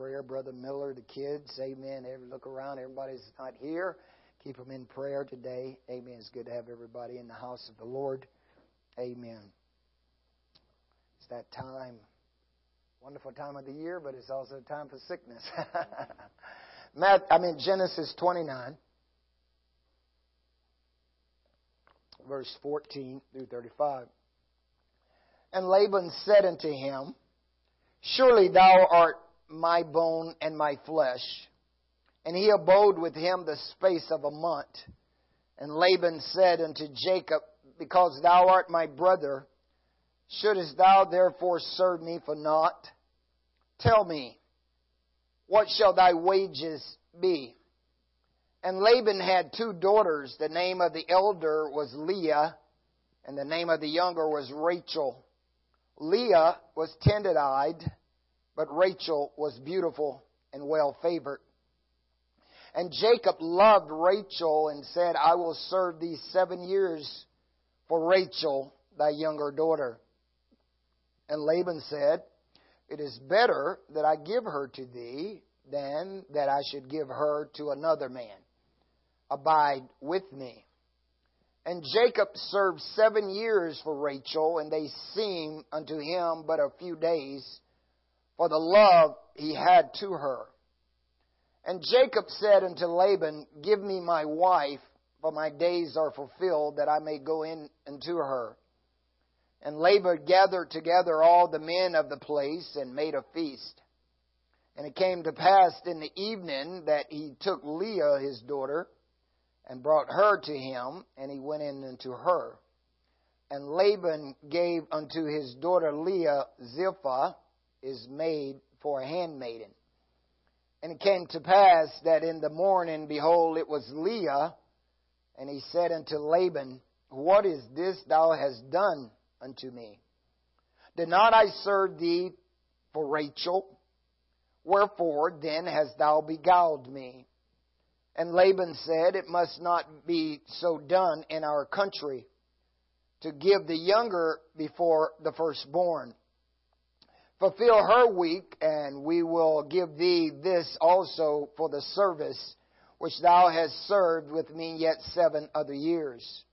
prayer. Brother Miller, the kids, amen. Every, look around, everybody's not here. Keep them in prayer today. Amen. It's good to have everybody in the house of the Lord. Amen. It's that time, wonderful time of the year, but it's also a time for sickness. Matt, I mean Genesis 29, verse 14 through 35. And Laban said unto him, Surely thou art my bone and my flesh. And he abode with him the space of a month. And Laban said unto Jacob, Because thou art my brother, shouldest thou therefore serve me for naught? Tell me, what shall thy wages be? And Laban had two daughters. The name of the elder was Leah, and the name of the younger was Rachel. Leah was tender eyed, but Rachel was beautiful and well favored. And Jacob loved Rachel and said, I will serve thee seven years for Rachel, thy younger daughter. And Laban said, It is better that I give her to thee than that I should give her to another man. Abide with me. And Jacob served seven years for Rachel, and they seemed unto him but a few days, for the love he had to her. And Jacob said unto Laban, Give me my wife, for my days are fulfilled, that I may go in unto her. And Laban gathered together all the men of the place and made a feast. And it came to pass in the evening that he took Leah his daughter, and brought her to him, and he went in unto her. And Laban gave unto his daughter Leah Zilpah, his maid for a handmaiden. And it came to pass that in the morning, behold, it was Leah, and he said unto Laban, What is this thou hast done unto me? Did not I serve thee for Rachel? Wherefore then hast thou beguiled me? And Laban said, It must not be so done in our country to give the younger before the firstborn. Fulfill her week, and we will give thee this also for the service which thou hast served with me yet seven other years.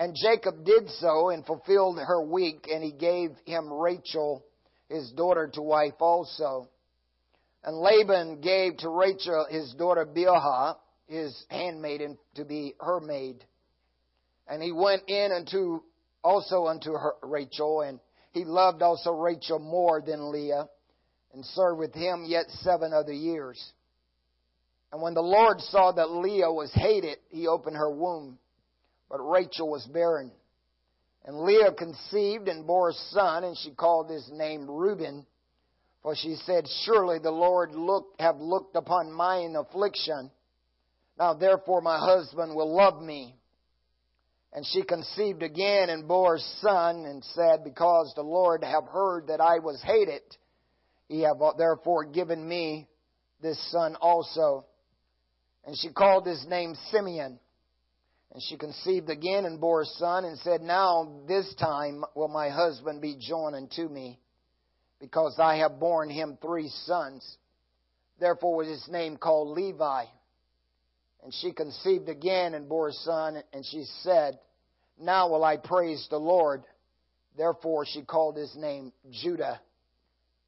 And Jacob did so and fulfilled her week, and he gave him Rachel, his daughter, to wife also. And Laban gave to Rachel his daughter Bilhah, his handmaiden, to be her maid. And he went in unto also unto her, Rachel, and he loved also Rachel more than Leah, and served with him yet seven other years. And when the Lord saw that Leah was hated, he opened her womb, but Rachel was barren. And Leah conceived and bore a son, and she called his name Reuben. For she said, Surely the Lord look, have looked upon mine affliction. Now therefore my husband will love me. And she conceived again and bore a son and said, Because the Lord have heard that I was hated, he have therefore given me this son also. And she called his name Simeon. And she conceived again and bore a son and said, Now this time will my husband be joined unto me because I have borne him three sons. Therefore was his name called Levi. And she conceived again and bore a son, and she said, Now will I praise the Lord. Therefore she called his name Judah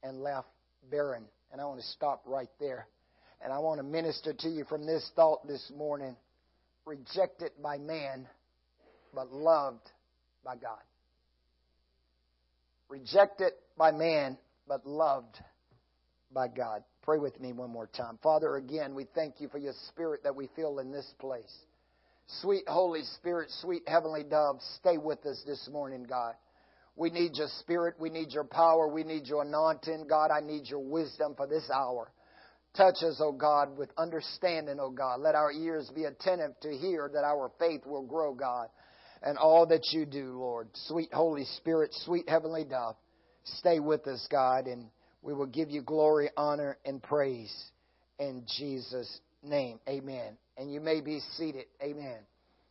and left barren. And I want to stop right there. And I want to minister to you from this thought this morning. Rejected by man, but loved by God. Rejected by man, but loved by God. Pray with me one more time. Father, again, we thank you for your spirit that we feel in this place. Sweet Holy Spirit, sweet Heavenly Dove, stay with us this morning, God. We need your spirit. We need your power. We need your anointing. God, I need your wisdom for this hour. Touch us, O God, with understanding, O God. Let our ears be attentive to hear that our faith will grow, God, and all that you do, Lord. Sweet Holy Spirit, sweet Heavenly Dove, stay with us, God, and we will give you glory, honor, and praise in Jesus' name. Amen. And you may be seated. Amen.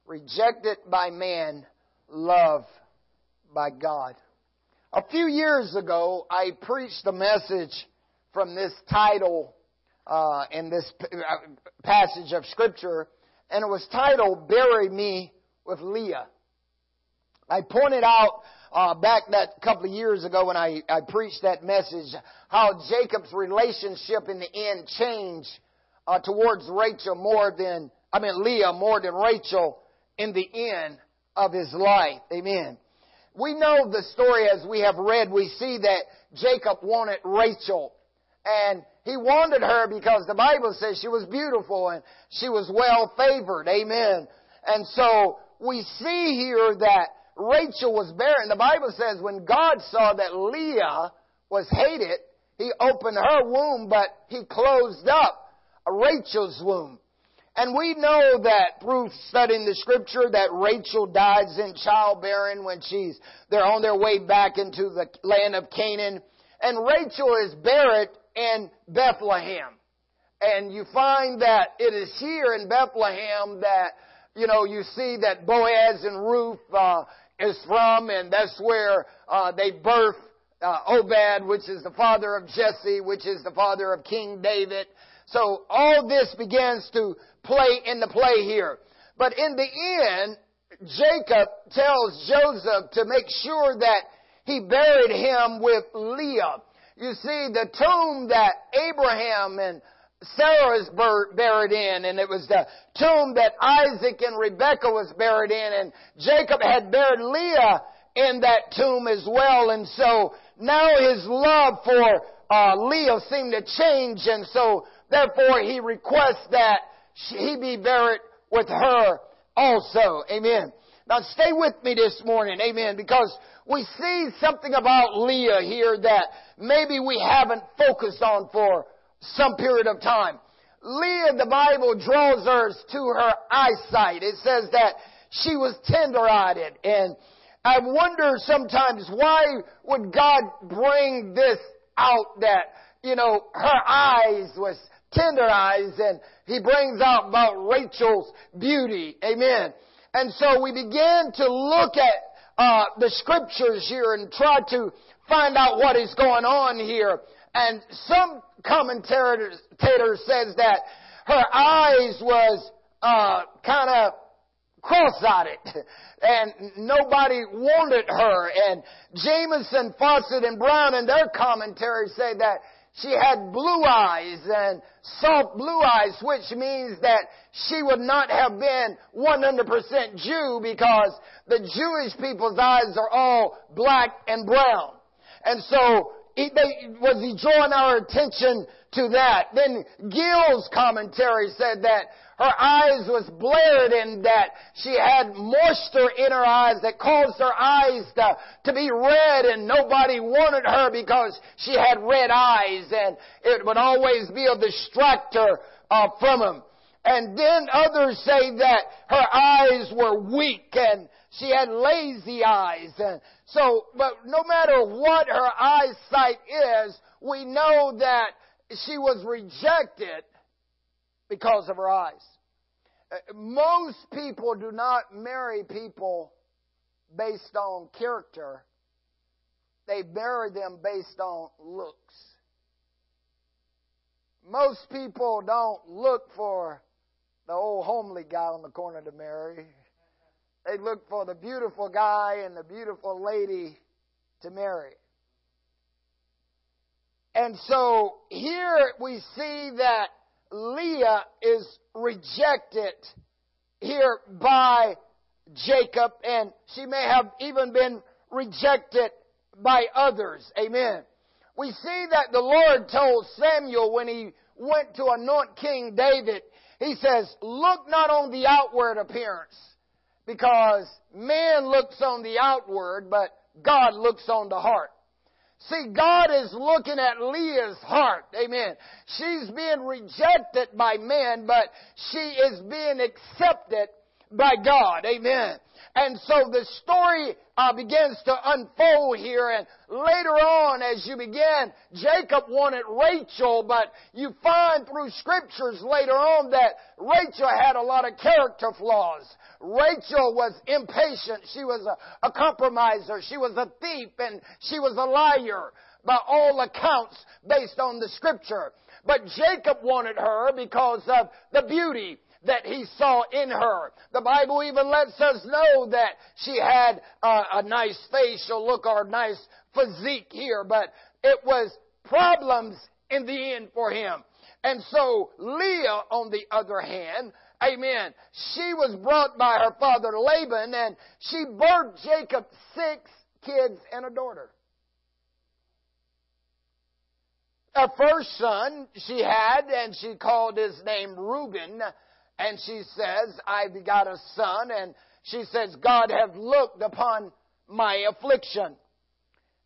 Rejected by man, love by God. A few years ago, I preached a message from this title uh, in this uh, passage of Scripture, and it was titled "Bury Me with Leah." I pointed out uh, back that couple of years ago when I, I preached that message how Jacob's relationship in the end changed uh, towards Rachel more than I mean Leah more than Rachel in the end of his life. Amen. We know the story as we have read. We see that Jacob wanted Rachel. And he wanted her because the Bible says she was beautiful and she was well favored. Amen. And so we see here that Rachel was barren. The Bible says when God saw that Leah was hated, he opened her womb, but he closed up Rachel's womb. And we know that through studying the scripture that Rachel dies in childbearing when she's, they're on their way back into the land of Canaan. And Rachel is buried in Bethlehem. And you find that it is here in Bethlehem that, you know, you see that Boaz and Ruth, uh, is from, and that's where, uh, they birth, uh, Obed, which is the father of Jesse, which is the father of King David. So all this begins to play in the play here. But in the end, Jacob tells Joseph to make sure that he buried him with Leah. You see, the tomb that Abraham and Sarah is buried in, and it was the tomb that Isaac and Rebekah was buried in, and Jacob had buried Leah in that tomb as well, and so now his love for uh, Leah seemed to change, and so therefore he requests that he be buried with her also. Amen. Now stay with me this morning, amen, because we see something about Leah here that maybe we haven't focused on for some period of time. Leah, the Bible draws us to her eyesight. It says that she was tender-eyed and I wonder sometimes why would God bring this out that, you know, her eyes was tender eyes and he brings out about Rachel's beauty. Amen. And so we begin to look at uh, the scriptures here and try to find out what is going on here. And some commentator says that her eyes was uh, kind of cross-eyed and nobody wanted her and Jamieson, Fausset and Brown in their commentary say that she had blue eyes and soft blue eyes, which means that she would not have been 100% Jew because the Jewish people's eyes are all black and brown. And so he, they, was he drawing our attention to that? Then Gill's commentary said that her eyes was blared and that she had moisture in her eyes that caused her eyes to, to be red and nobody wanted her because she had red eyes and it would always be a distractor uh, from him. And then others say that her eyes were weak and she had lazy eyes. And so, but no matter what her eyesight is, we know that she was rejected because of her eyes. Uh, most people do not marry people based on character. They marry them based on looks. Most people don't look for the old homely guy on the corner to marry. They look for the beautiful guy and the beautiful lady to marry. And so here we see that Leah is rejected here by Jacob and she may have even been rejected by others. Amen. We see that the Lord told Samuel when he went to anoint King David, he says, look not on the outward appearance because man looks on the outward, but God looks on the heart. See, God is looking at Leah's heart. Amen. She's being rejected by men, but she is being accepted by God. Amen. And so the story uh, begins to unfold here and later on as you begin, Jacob wanted Rachel, but you find through scriptures later on that Rachel had a lot of character flaws. Rachel was impatient. She was a, a compromiser. She was a thief and she was a liar. by all accounts based on the scripture. But Jacob wanted her because of the beauty that he saw in her. The Bible even lets us know that she had a, a nice facial look or a nice physique here, but it was problems in the end for him. And so Leah, on the other hand, amen, she was brought by her father Laban and she birthed Jacob six kids and a daughter. Her first son she had and she called his name Reuben and she says, I begot a son and she says, God hath looked upon my affliction.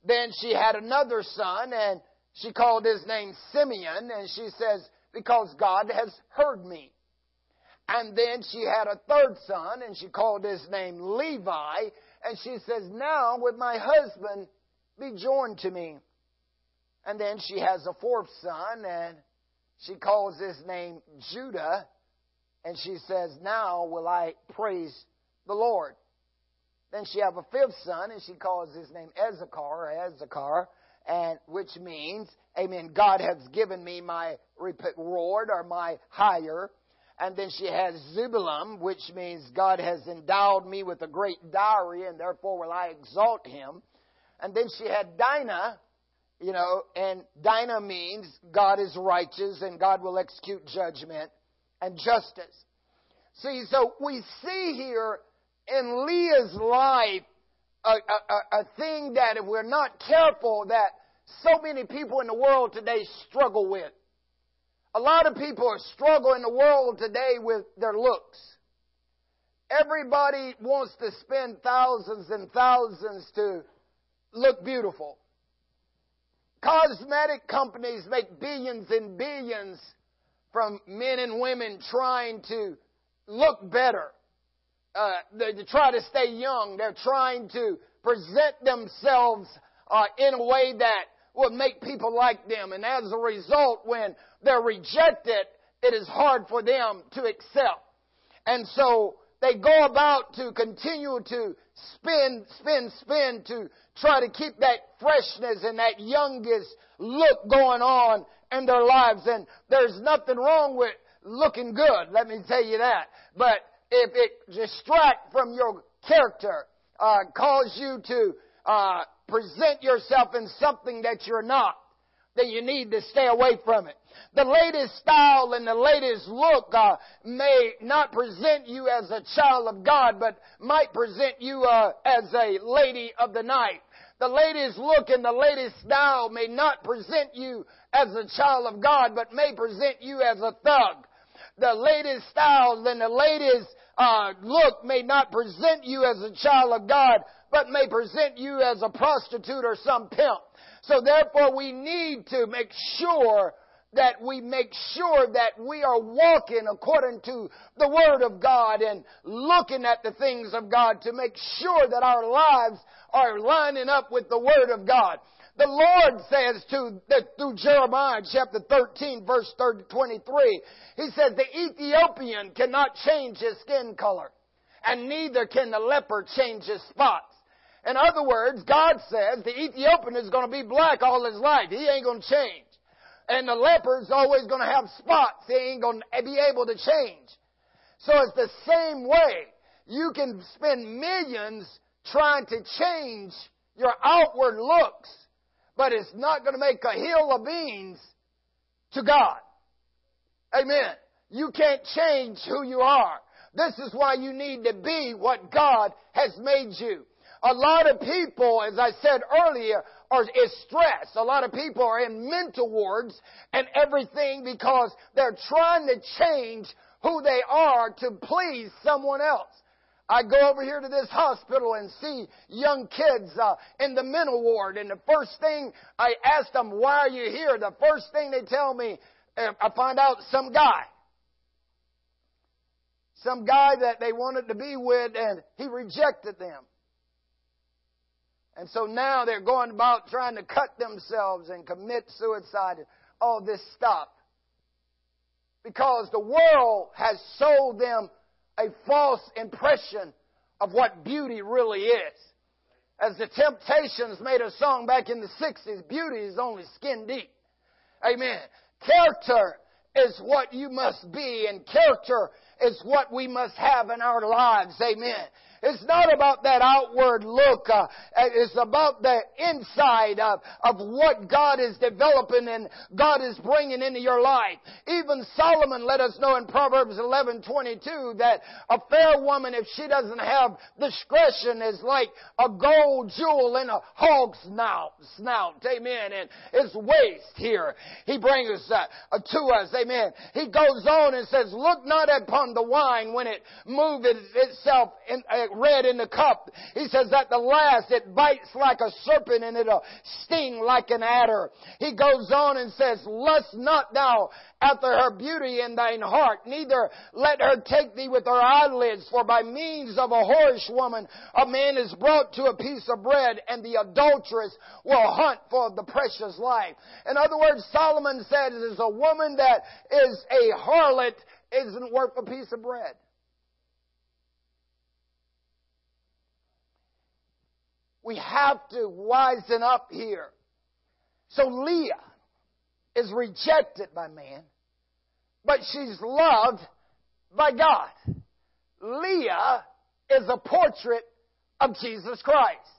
Then she had another son and she called his name Simeon, and she says, Because God has heard me. And then she had a third son, and she called his name Levi, and she says, Now with my husband be joined to me. And then she has a fourth son, and she calls his name Judah, and she says, Now will I praise the Lord. Then she have a fifth son, and she calls his name Issachar, or Issachar, and which means, amen, God has given me my reward or my hire. And then she has Zebulun, which means God has endowed me with a great dowry, and therefore will I exalt him. And then she had Dinah, you know, and Dinah means God is righteous and God will execute judgment and justice. See, so we see here in Leah's life a, a, a thing that if we're not careful that so many people in the world today struggle with. A lot of people are struggling in the world today with their looks. Everybody wants to spend thousands and thousands to look beautiful. Cosmetic companies make billions and billions from men and women trying to look better uh, they, they try to stay young. They're trying to present themselves uh, in a way that would make people like them. And as a result, when they're rejected, it is hard for them to accept. And so they go about to continue to spin, spin, spin to try to keep that freshness and that youngest look going on in their lives. And there's nothing wrong with looking good, let me tell you that. But if it distract from your character, uh, cause you to uh, present yourself in something that you're not, then you need to stay away from it. The latest style and the latest look uh, may not present you as a child of God, but might present you uh, as a lady of the night. The latest look and the latest style may not present you as a child of God, but may present you as a thug the latest styles and the latest uh, look may not present you as a child of God, but may present you as a prostitute or some pimp. So therefore we need to make sure that we make sure that we are walking according to the Word of God and looking at the things of God to make sure that our lives are lining up with the Word of God. The Lord says to, through Jeremiah chapter 13 verse 30, 23, He says the Ethiopian cannot change his skin color and neither can the leper change his spots. In other words, God says the Ethiopian is going to be black all his life. He ain't going to change. And the leper is always going to have spots. He ain't going to be able to change. So it's the same way. You can spend millions trying to change your outward looks but it's not going to make a hill of beans to God. Amen. You can't change who you are. This is why you need to be what God has made you. A lot of people, as I said earlier, are is stressed. A lot of people are in mental wards and everything because they're trying to change who they are to please someone else. I go over here to this hospital and see young kids uh, in the mental ward, and the first thing I ask them, "Why are you here?" The first thing they tell me, uh, I find out some guy, some guy that they wanted to be with, and he rejected them. And so now they're going about trying to cut themselves and commit suicide and all this stuff. Because the world has sold them a false impression of what beauty really is. As the Temptations made a song back in the 60s, beauty is only skin deep. Amen. Character is what you must be and character is what we must have in our lives. Amen. It's not about that outward look. Uh, it's about the inside of, of what God is developing and God is bringing into your life. Even Solomon let us know in Proverbs 11:22 that a fair woman, if she doesn't have discretion, is like a gold jewel in a hog's snout. snout. Amen. And it's waste here. He brings uh, to us. Amen. He goes on and says, "Look not upon the wine when it moveth itself in, uh, red in the cup. He says at the last it bites like a serpent and it'll sting like an adder. He goes on and says, lust not thou after her beauty in thine heart, neither let her take thee with her eyelids, for by means of a whorish woman a man is brought to a piece of bread, and the adulteress will hunt for the precious life. In other words, Solomon it is a woman that is a harlot isn't worth a piece of bread. We have to wisen up here. So Leah is rejected by man, but she's loved by God. Leah is a portrait of Jesus Christ.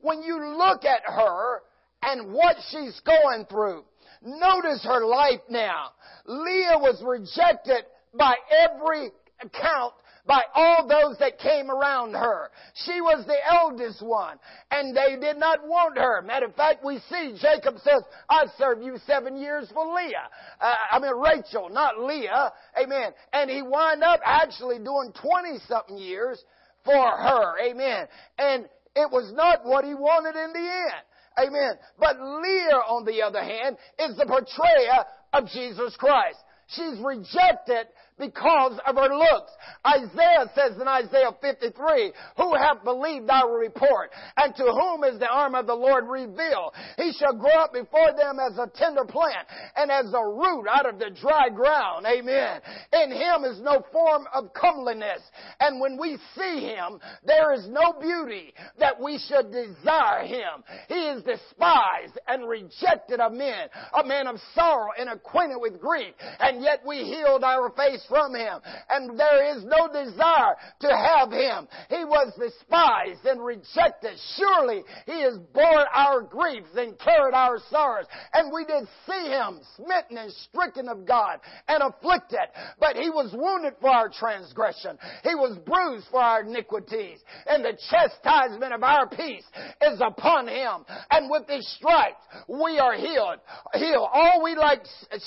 When you look at her and what she's going through, notice her life now. Leah was rejected by every account by all those that came around her. She was the eldest one, and they did not want her. Matter of fact, we see Jacob says, I served you seven years for Leah. Uh, I mean, Rachel, not Leah. Amen. And he wound up actually doing 20 something years for her. Amen. And it was not what he wanted in the end. Amen. But Leah, on the other hand, is the portrayer of Jesus Christ. She's rejected because of her looks. Isaiah says in Isaiah 53, who hath believed our report, and to whom is the arm of the Lord revealed? He shall grow up before them as a tender plant, and as a root out of the dry ground. Amen. In him is no form of comeliness, and when we see him, there is no beauty that we should desire him. He is despised and rejected of men, a man of sorrow and acquainted with grief, and yet we healed our face from him, and there is no desire to have him. He was despised and rejected. Surely he has borne our griefs and carried our sorrows, and we did see him smitten and stricken of God and afflicted. But he was wounded for our transgression. He was bruised for our iniquities, and the chastisement of our peace is upon him. And with his stripes we are healed. Healed. All we like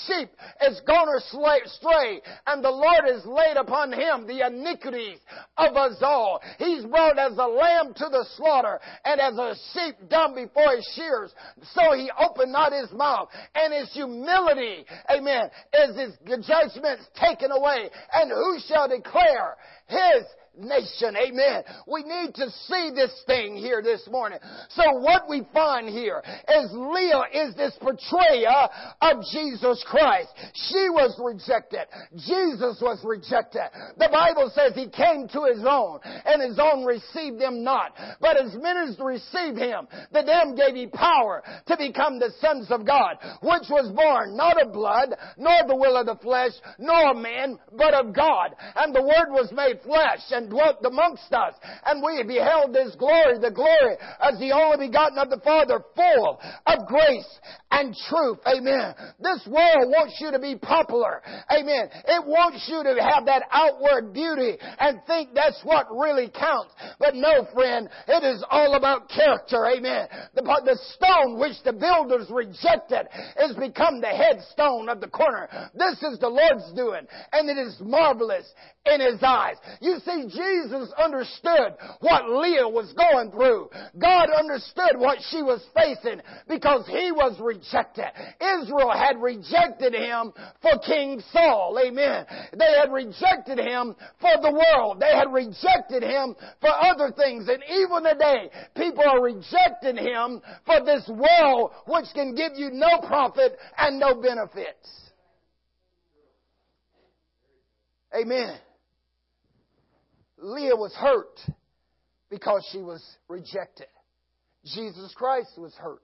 sheep is gone astray, and the Lord has laid upon him the iniquities of us all. He's brought as a lamb to the slaughter, and as a sheep dumb before his shears, so he opened not his mouth. And his humility, amen, is his judgments taken away. And who shall declare his nation. Amen. We need to see this thing here this morning. So what we find here is Leah is this portrayer of Jesus Christ. She was rejected. Jesus was rejected. The Bible says he came to his own and his own received him not. But as many as received him, the them gave he power to become the sons of God, which was born not of blood, nor the will of the flesh, nor of man, but of God. And the word was made flesh and and dwelt amongst us. And we beheld His glory, the glory as the only begotten of the Father, full of grace and truth. Amen. This world wants you to be popular. Amen. It wants you to have that outward beauty and think that's what really counts. But no, friend, it is all about character. Amen. The, the stone which the builders rejected has become the headstone of the corner. This is the Lord's doing, and it is marvelous in His eyes. You see, Jesus understood what Leah was going through. God understood what she was facing because He was rejected. Israel had rejected Him for King Saul. Amen. They had rejected Him for the world. They had rejected Him for other things. And even today, people are rejecting Him for this world which can give you no profit and no benefits. Amen. Leah was hurt because she was rejected. Jesus Christ was hurt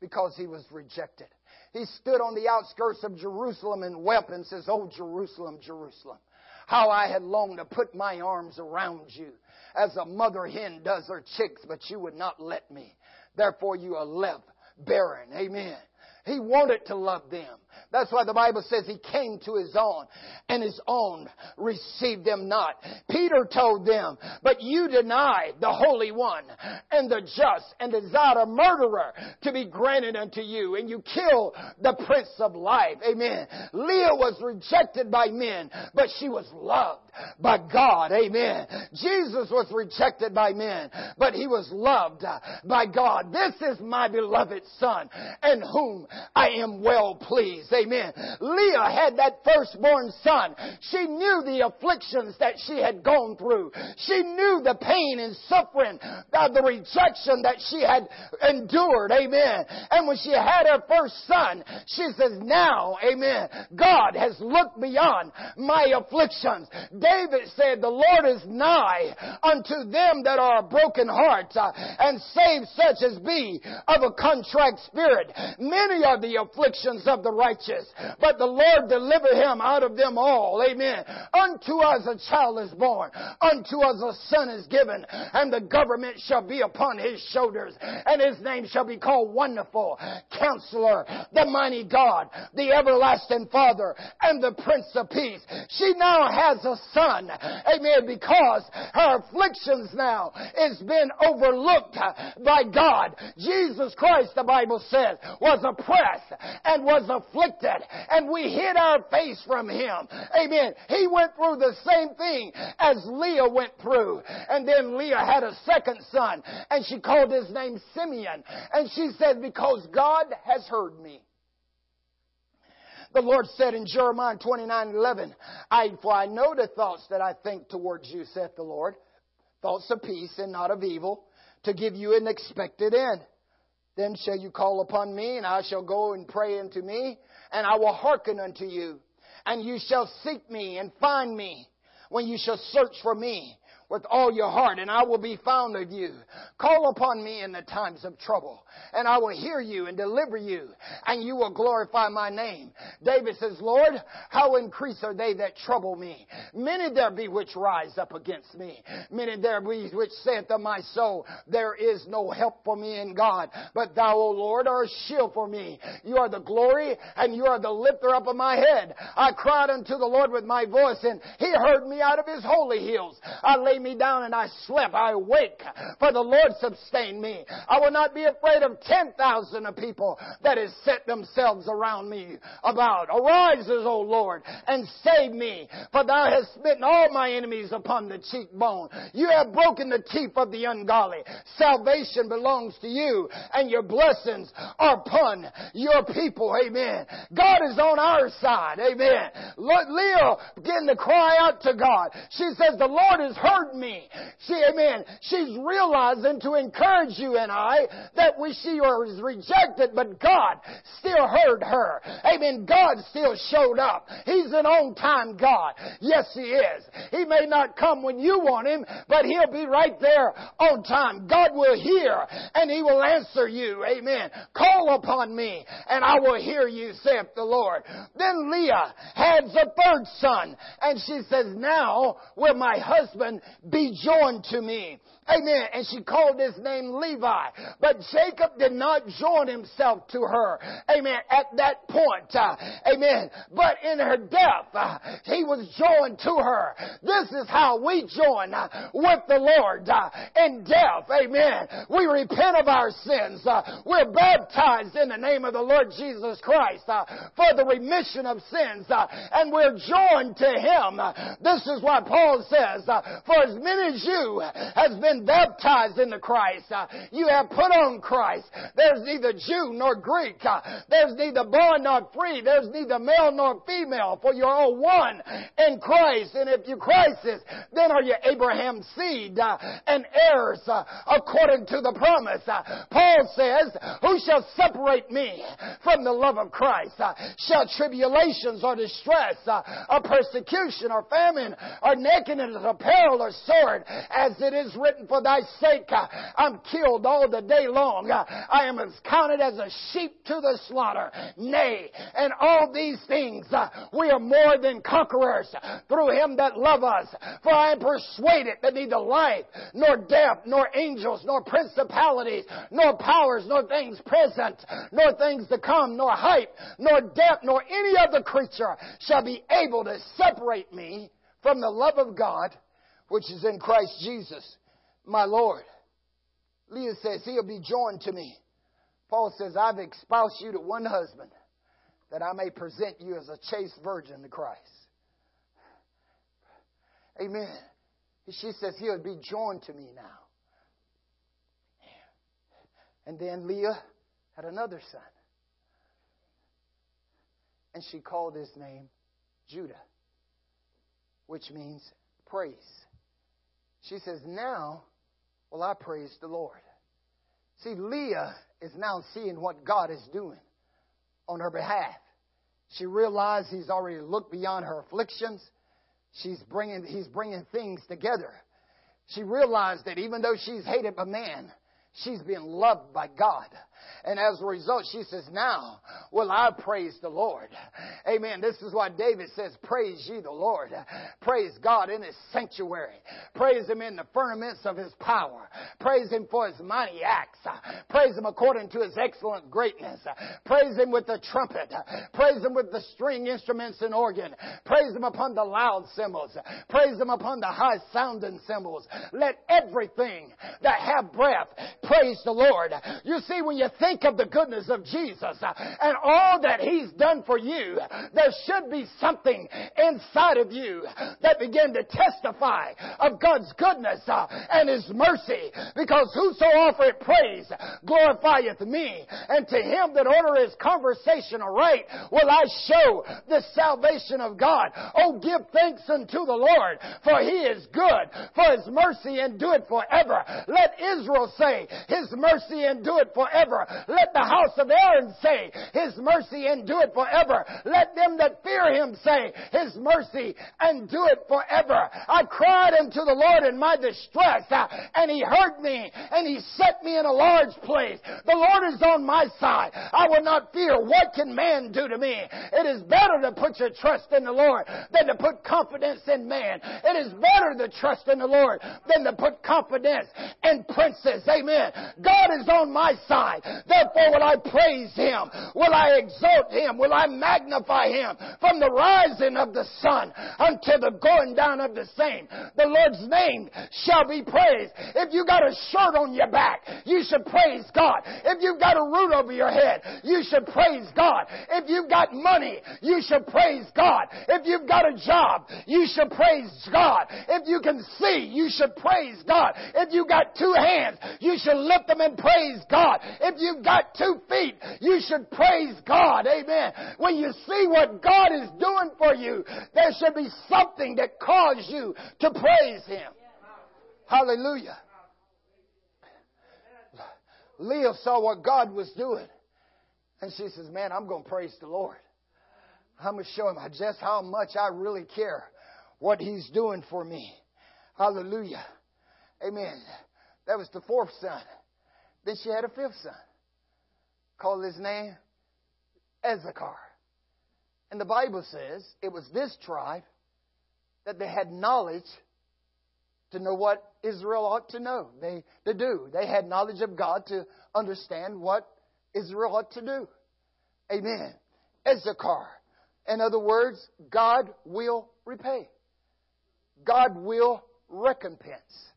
because he was rejected. He stood on the outskirts of Jerusalem and wept and says, Oh, Jerusalem, Jerusalem, how I had longed to put my arms around you as a mother hen does her chicks, but you would not let me. Therefore you are left barren. Amen. He wanted to love them. That's why the Bible says he came to his own and his own received them not. Peter told them, but you denied the Holy One and the just and desired a murderer to be granted unto you and you killed the Prince of Life. Amen. Leah was rejected by men, but she was loved by God. Amen. Jesus was rejected by men, but he was loved uh, by God. This is my beloved son in whom I am well pleased. Amen. Leah had that firstborn son. She knew the afflictions that she had gone through. She knew the pain and suffering, of the rejection that she had endured. Amen. And when she had her first son, she says, now, amen, God has looked beyond my afflictions. David said, the Lord is nigh unto them that are broken heart uh, and save such as be of a contrite spirit. Many are the afflictions of the righteous, but the Lord deliver him out of them all. Amen. Unto us a child is born, unto us a son is given, and the government shall be upon his shoulders, and his name shall be called Wonderful, Counselor, the Mighty God, the Everlasting Father, and the Prince of Peace. She now has a son. Amen. Because her afflictions now is been overlooked by God. Jesus Christ, the Bible says, was oppressed and was afflicted and we hid our face from him. Amen. He went through the same thing as Leah went through. And then Leah had a second son and she called his name Simeon. And she said, because God has heard me. The Lord said in Jeremiah 29, 11, I, for I know the thoughts that I think towards you, saith the Lord, thoughts of peace and not of evil, to give you an expected end. Then shall you call upon me, and I shall go and pray unto me, and I will hearken unto you. And you shall seek me and find me when you shall search for me with all your heart, and I will be found of you. Call upon me in the times of trouble, and I will hear you and deliver you, and you will glorify my name. David says, Lord, how increase are they that trouble me? Many there be which rise up against me. Many there be which saith of my soul, there is no help for me in God. But thou, O Lord, art a shield for me. You are the glory, and you are the lifter up of my head. I cried unto the Lord with my voice, and he heard me out of his holy hills. I lay me down and I slept. I awake, for the Lord sustained me. I will not be afraid of ten thousand of people that has set themselves around me about. Arises, O Lord, and save me, for thou hast smitten all my enemies upon the cheekbone. You have broken the teeth of the ungodly. Salvation belongs to you, and your blessings are upon your people. Amen. God is on our side. Amen. Leah began to cry out to God. She says, the Lord has heard me. She, amen. She's realizing to encourage you and I that we, she was rejected, but God still heard her. Amen. God still showed up. He's an on time God. Yes, He is. He may not come when you want Him, but He'll be right there on time. God will hear and He will answer you. Amen. Call upon me and I will hear you, saith the Lord. Then Leah has a third son and she says, now will my husband be joined to me. Amen. And she called his name Levi. But Jacob did not join himself to her. Amen. At that point. Uh, amen. But in her death, uh, he was joined to her. This is how we join uh, with the Lord uh, in death. Amen. We repent of our sins. Uh, we're baptized in the name of the Lord Jesus Christ uh, for the remission of sins. and we're joined to him. this is why Paul says, for as many as you has been been baptized into Christ. Uh, you have put on Christ. There's neither Jew nor Greek. Uh, there's neither bond nor free. There's neither male nor female, for you're all one in Christ. And if you Christ's, then are you Abraham's seed uh, and heirs according to the promise. Paul says, Who shall separate me from the love of Christ? Shall tribulations or distress or persecution or famine or nakedness or peril or sword, as it is written for thy sake I'm killed all the day long. I am as counted as a sheep to the slaughter. Nay, and all these things we are more than conquerors through him that love us. For I am persuaded that neither life, nor death, nor angels, nor principalities, nor powers, nor things present, nor things to come, nor height, nor depth, nor any other creature shall be able to separate me from the love of God which is in Christ Jesus, my Lord. Leah says, He'll be joined to me. Paul says, I've espoused you to one husband that I may present you as a chaste virgin to Christ. Amen. She says, He'll be joined to me now. And then Leah had another son. And she called his name Judah, which means praise. She says, Now will I praise the Lord. See, Leah is now seeing what God is doing on her behalf. She realized he's already looked beyond her afflictions. She's bringing, he's bringing things together. She realized that even though she's hated by man, she's being loved by God. And as a result, she says, Now will I praise the Lord. Amen. This is why David says, Praise ye the Lord. Praise God in his sanctuary. Praise him in the firmaments of his power. Praise him for his mighty acts. Praise him according to his excellent greatness. Praise him with the trumpet. Praise him with the string instruments and organ. Praise him upon the loud cymbals. Praise him upon the high sounding cymbals. Let everything that have breath praise the Lord. You see, when you think of the goodness of Jesus uh, and all that He's done for you, there should be something inside of you that begin to testify of God's goodness uh, and His mercy. Because whoso offereth praise glorifieth me, and to him that ordereth his conversation aright will I show the salvation of God. Oh, give thanks unto the Lord, for He is good, for His mercy endureth forever. Let Israel say, His mercy endureth forever. Let the house of Aaron say, His mercy endureth forever. Let them that fear Him say, His mercy endureth forever. I cried unto the Lord in my distress, uh, and He heard me, and He set me in a large place. The Lord is on my side. I will not fear. What can man do to me? It is better to put your trust in the Lord than to put confidence in man. It is better to trust in the Lord than to put confidence in princes. Amen. God is on my side. Therefore will I praise him. Will I exalt him? Will I magnify him from the rising of the sun until the going down of the same? The Lord's name shall be praised. If you got a shirt on your back, you should praise God. If you've got a roof over your head, you should praise God. If you've got money, you should praise God. If you've got a job, you should praise God. If you can see, you should praise God. If you got two hands, you should lift them and praise God. If you've got two feet, you should praise God. Amen. When you see what God is doing for you, there should be something that causes you to praise Him. Hallelujah. Leah saw what God was doing. And she says, Man, I'm going to praise the Lord. I'm going to show him just how much I really care what he's doing for me. Hallelujah. Amen. That was the fourth son. Then she had a fifth son. Called his name Issachar. And the Bible says it was this tribe that they had knowledge to know what Israel ought to know, they to do. They had knowledge of God to understand what Israel ought to do. Amen. Issachar. In other words, God will repay. God will recompense.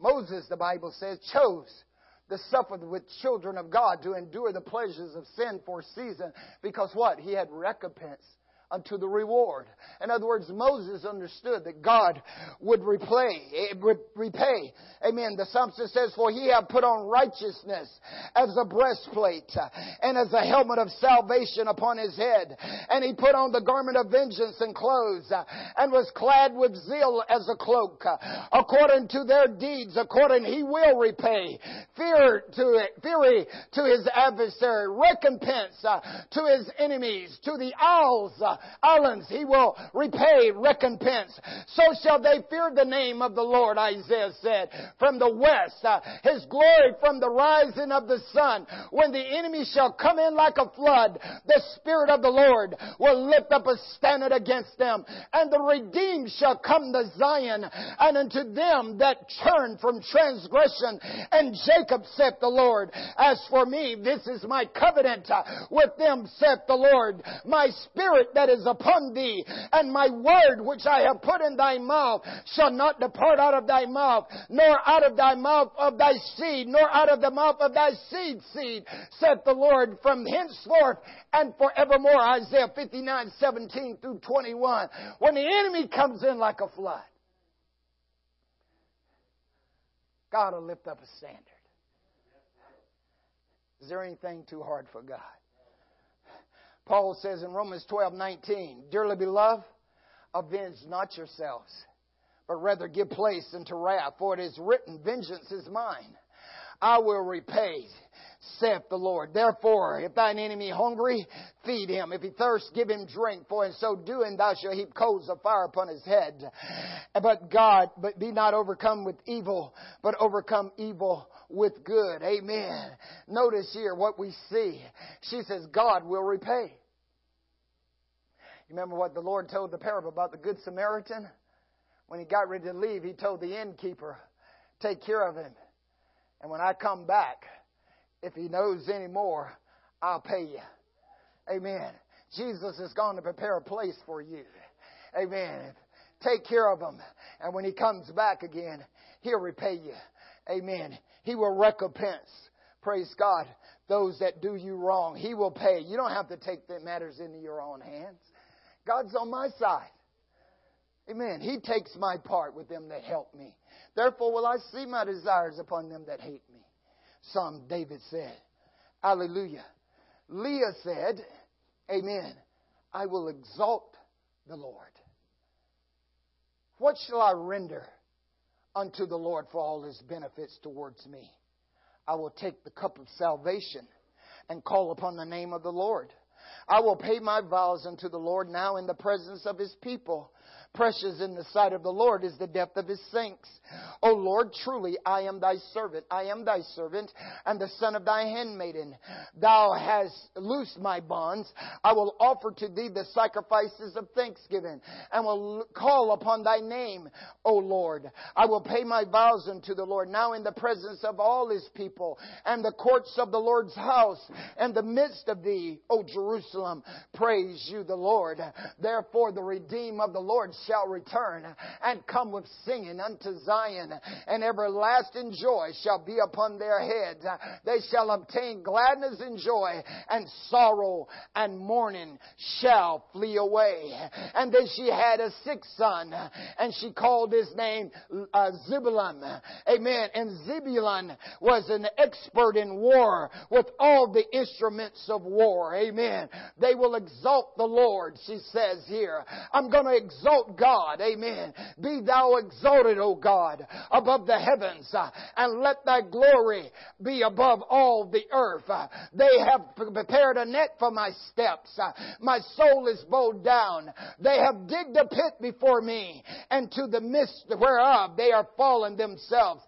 Moses, the Bible says, chose to suffer with children of God to endure the pleasures of sin for a season because what? He had recompense unto the reward. In other words, Moses understood that God would repay, eh, would repay. Amen. The psalmist says, for he hath put on righteousness as a breastplate eh, and as a helmet of salvation upon his head. And he put on the garment of vengeance and clothes eh, and was clad with zeal as a cloak. According to their deeds, according he will repay. Fear to it, fury to his adversary, recompense to his enemies, to the owls islands he will repay recompense. So shall they fear the name of the Lord, Isaiah said. From the west, uh, his glory from the rising of the sun. When the enemy shall come in like a flood, the Spirit of the Lord will lift up a standard against them. And the redeemed shall come to Zion, and unto them that turn from transgression. And Jacob saith the Lord, As for me, this is my covenant uh, with them, saith the Lord. My spirit that is upon thee, and my word which I have put in thy mouth, shall not depart out of thy mouth, nor out of thy mouth of thy seed, nor out of the mouth of thy seed seed, saith the Lord, from henceforth and forevermore. Isaiah 59, 17 through 21. When the enemy comes in like a flood, God will lift up a standard. Is there anything too hard for God? Paul says in Romans 12, 19, Dearly beloved, avenge not yourselves, but rather give place unto wrath, for it is written, Vengeance is mine. I will repay, saith the Lord. Therefore, if thine enemy hungry, feed him. If he thirst, give him drink. For in so doing, thou shalt heap coals of fire upon his head. But God, but be not overcome with evil, but overcome evil with good. Amen. Notice here what we see. She says, God will repay. Remember what the Lord told the parable about the Good Samaritan? When he got ready to leave, he told the innkeeper, Take care of him. And when I come back, if he knows any more, I'll pay you. Amen. Jesus is going to prepare a place for you. Amen. Take care of him. And when he comes back again, he'll repay you. Amen. He will recompense. Praise God. Those that do you wrong. He will pay. You don't have to take the matters into your own hands. God's on my side. Amen. He takes my part with them that help me. Therefore will I see my desires upon them that hate me. Psalm David said. Hallelujah. Leah said, Amen. I will exalt the Lord. What shall I render unto the Lord for all his benefits towards me? I will take the cup of salvation and call upon the name of the Lord. I will pay my vows unto the Lord now in the presence of his people. Precious in the sight of the Lord is the depth of his saints. O Lord, truly I am thy servant. I am thy servant and the son of thy handmaiden. Thou hast loosed my bonds. I will offer to thee the sacrifices of thanksgiving and will call upon thy name, O Lord. I will pay my vows unto the Lord now in the presence of all his people and the courts of the Lord's house and the midst of thee, O Jerusalem. Praise you the Lord. Therefore the redeemed of the Lord shall return and come with singing unto Zion, and everlasting joy shall be upon their heads. They shall obtain gladness and joy, and sorrow and mourning shall flee away. And then she had a sixth son, and she called his name uh, Zebulun. Amen. And Zebulun was an expert in war with all the instruments of war. Amen. They will exalt the Lord, she says here. I'm going to exalt God. Amen. Be thou exalted, O God, above the heavens, uh, and let thy glory be above all the earth. Uh, they have prepared a net for my steps. Uh, my soul is bowed down. They have digged a pit before me, and to the midst whereof they are fallen themselves.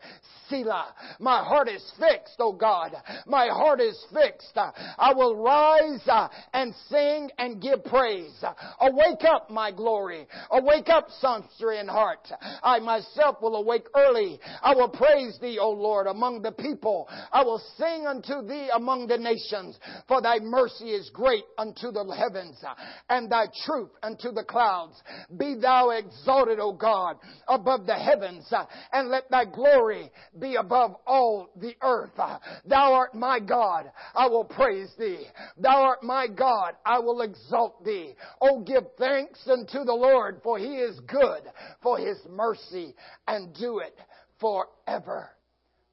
Selah. My heart is fixed, O God. My heart is fixed. I will rise uh, and sing and give praise. Awake up, my glory. Awake up, songster in heart. I myself will awake early. I will praise thee, O Lord, among the people. I will sing unto thee among the nations. For thy mercy is great unto the heavens, uh, and thy truth unto the clouds. Be thou exalted, O God, above the heavens, uh, and let thy glory be above all the earth. Thou art my God. I will praise thee. Thou art my God. I will exalt thee. Oh, give thanks unto the Lord, for he is good, for his mercy, and do it forever.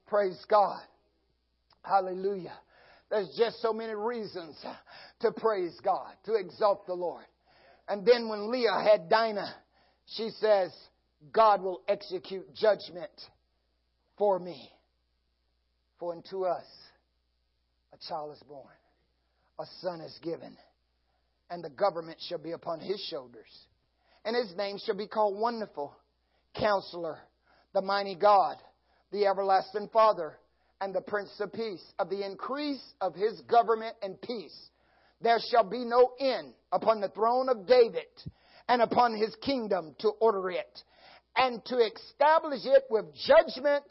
Praise God. Hallelujah. There's just so many reasons to praise God, to exalt the Lord. And then when Leah had Dinah, she says, God will execute judgment for me. For unto us a child is born, a son is given, and the government shall be upon his shoulders. And his name shall be called Wonderful, Counselor, the Mighty God, the Everlasting Father, and the Prince of Peace. Of the increase of his government and peace, there shall be no end upon the throne of David and upon his kingdom to order it and to establish it with judgment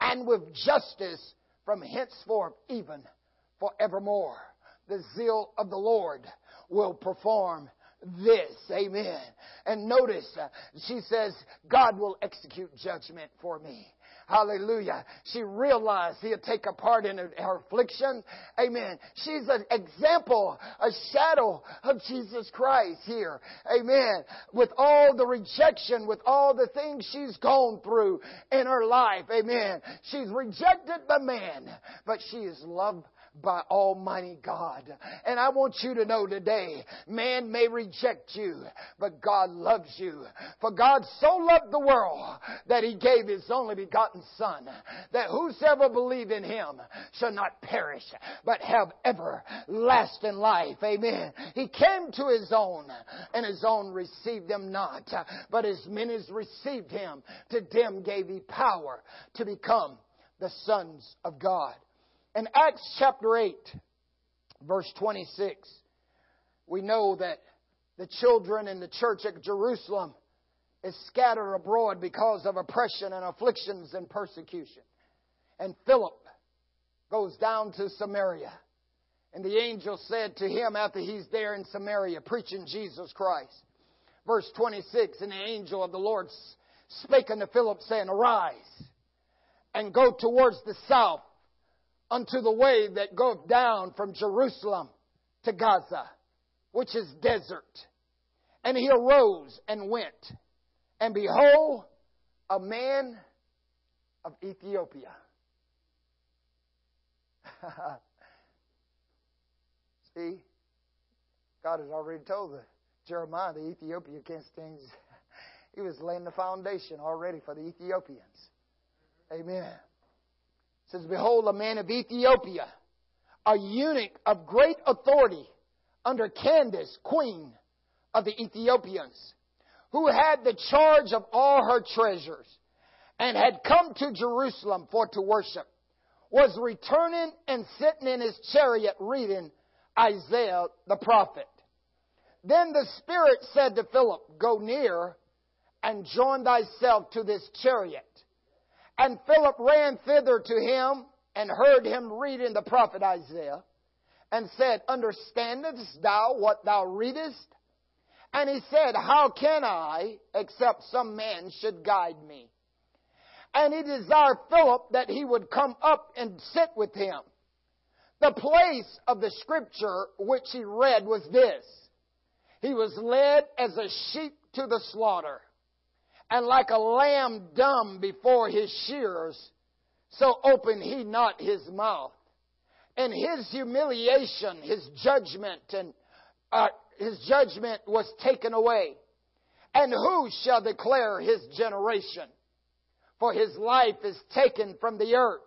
and with justice from henceforth even forevermore. The zeal of the Lord will perform this. Amen. And notice, uh, she says, God will execute judgment for me. Hallelujah. She realized he'll take a part in her, her affliction. Amen. She's an example, a shadow of Jesus Christ here. Amen. With all the rejection, with all the things she's gone through in her life. Amen. She's rejected by man, but she is loved by Almighty God. And I want you to know today, man may reject you, but God loves you. For God so loved the world that he gave his only begotten Son, that whosoever believe in him shall not perish, but have everlasting life. Amen. He came to his own, and his own received him not. But as many as received him, to them gave he power to become the sons of God. In Acts chapter 8, verse 26, we know that the children in the church at Jerusalem is scattered abroad because of oppression and afflictions and persecution. And Philip goes down to Samaria. And the angel said to him after he's there in Samaria preaching Jesus Christ. Verse 26, and the angel of the Lord spake unto Philip saying, Arise and go towards the south unto the way that goeth down from Jerusalem to Gaza, which is desert. And he arose and went. And behold, a man of Ethiopia. See, God has already told the Jeremiah the Ethiopia can't stand. He was laying the foundation already for the Ethiopians. Amen says, Behold, a man of Ethiopia, a eunuch of great authority under Candace, queen of the Ethiopians, who had the charge of all her treasures and had come to Jerusalem for to worship, was returning and sitting in his chariot reading Isaiah the prophet. Then the Spirit said to Philip, Go near and join thyself to this chariot. And Philip ran thither to him and heard him reading the prophet Isaiah and said, Understandest thou what thou readest? And he said, How can I, except some man should guide me? And he desired Philip that he would come up and sit with him. The place of the scripture which he read was this. He was led as a sheep to the slaughter and like a lamb dumb before his shearers, so opened he not his mouth. And his humiliation, his judgment, and uh, his judgment was taken away. And who shall declare his generation? For his life is taken from the earth.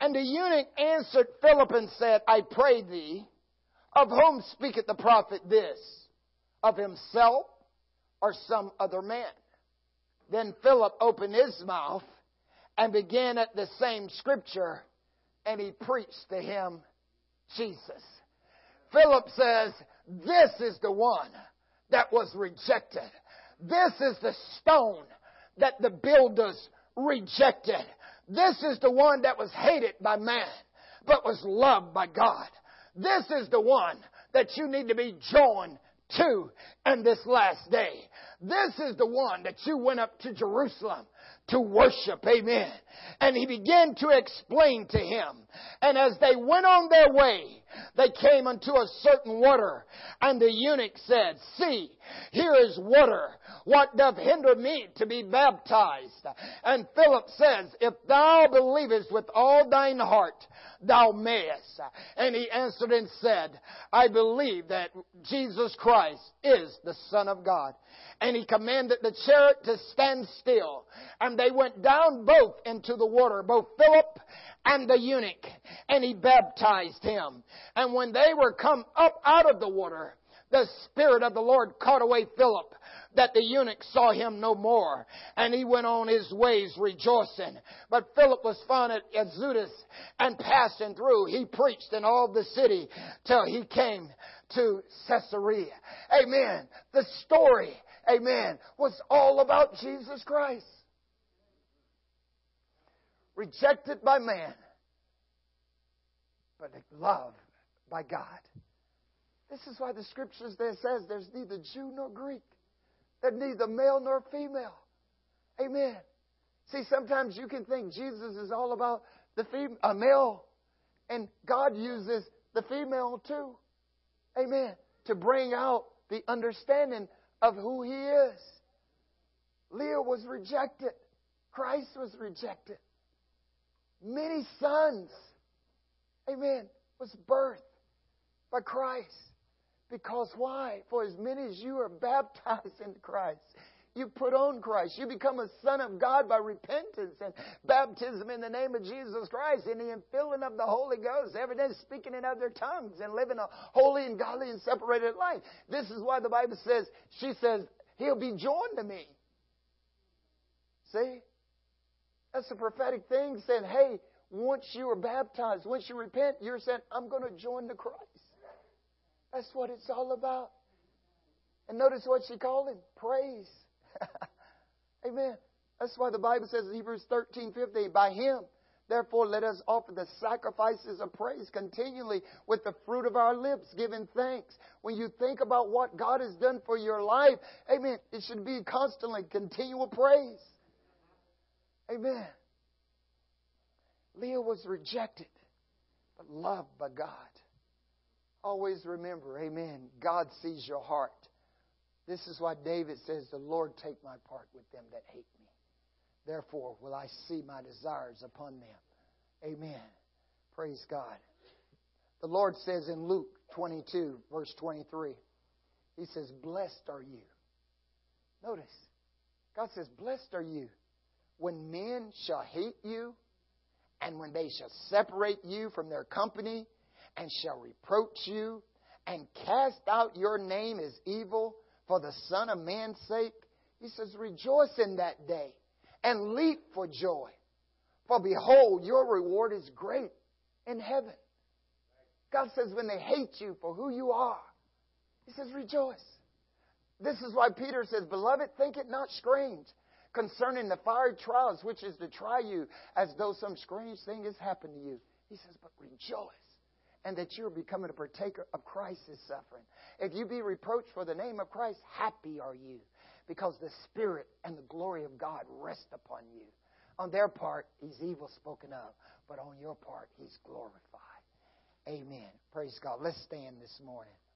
And the eunuch answered Philip and said, I pray thee, of whom speaketh the prophet this? Of himself or some other man? Then Philip opened his mouth and began at the same scripture and he preached to him Jesus. Philip says, This is the one that was rejected. This is the stone that the builders rejected. This is the one that was hated by man, but was loved by God. This is the one that you need to be joined to in this last day. This is the one that you went up to Jerusalem to worship. Amen. And he began to explain to him. And as they went on their way, they came unto a certain water. And the eunuch said, See, here is water. What doth hinder me to be baptized? And Philip says, If thou believest with all thine heart, thou mayest. And he answered and said, I believe that Jesus Christ is the Son of God and he commanded the chariot to stand still. And they went down both into the water, both Philip and the eunuch, and he baptized him. And when they were come up out of the water, the Spirit of the Lord caught away Philip, that the eunuch saw him no more, and he went on his ways rejoicing. But Philip was found at Azotus, and passing through, he preached in all the city till he came to Caesarea. Amen. The story, amen, was all about Jesus Christ. Rejected by man, but loved by God. This is why the scriptures there says there's neither Jew nor Greek. There's neither male nor female. Amen. See, sometimes you can think Jesus is all about the fem- a male, and God uses the female too. Amen. To bring out the understanding of who He is. Leah was rejected. Christ was rejected. Many sons, amen, was birthed by Christ. Because why? For as many as you are baptized into Christ, you put on Christ. You become a son of God by repentance and baptism in the name of Jesus Christ and the infilling of the Holy Ghost, every day speaking in other tongues and living a holy and godly and separated life. This is why the Bible says, she says, he'll be joined to me. See? That's a prophetic thing saying, hey, once you are baptized, once you repent, you're saying, I'm going to join the Christ. That's what it's all about. And notice what she called him praise. Amen. That's why the Bible says in Hebrews 13 15, by him, therefore let us offer the sacrifices of praise continually with the fruit of our lips, giving thanks. When you think about what God has done for your life, amen, it should be constantly continual praise. Amen. Leah was rejected, but loved by God. Always remember, amen, God sees your heart. This is why David says, The Lord take my part with them that hate me. Therefore will I see my desires upon them. Amen. Praise God. The Lord says in Luke 22, verse 23, He says, Blessed are you. Notice, God says, Blessed are you when men shall hate you and when they shall separate you from their company and shall reproach you and cast out your name as evil for the Son of Man's sake. He says, Rejoice in that day and leap for joy. For behold, your reward is great in heaven. God says, when they hate you for who you are, He says, Rejoice. This is why Peter says, Beloved, think it not strange concerning the fiery trials which is to try you as though some strange thing has happened to you. He says, But rejoice and that you're becoming a partaker of Christ's suffering. If you be reproached for the name of Christ, happy are you, because the Spirit and the glory of God rest upon you. On their part, he's evil spoken of, but on your part, he's glorified. Amen. Praise God. Let's stand this morning.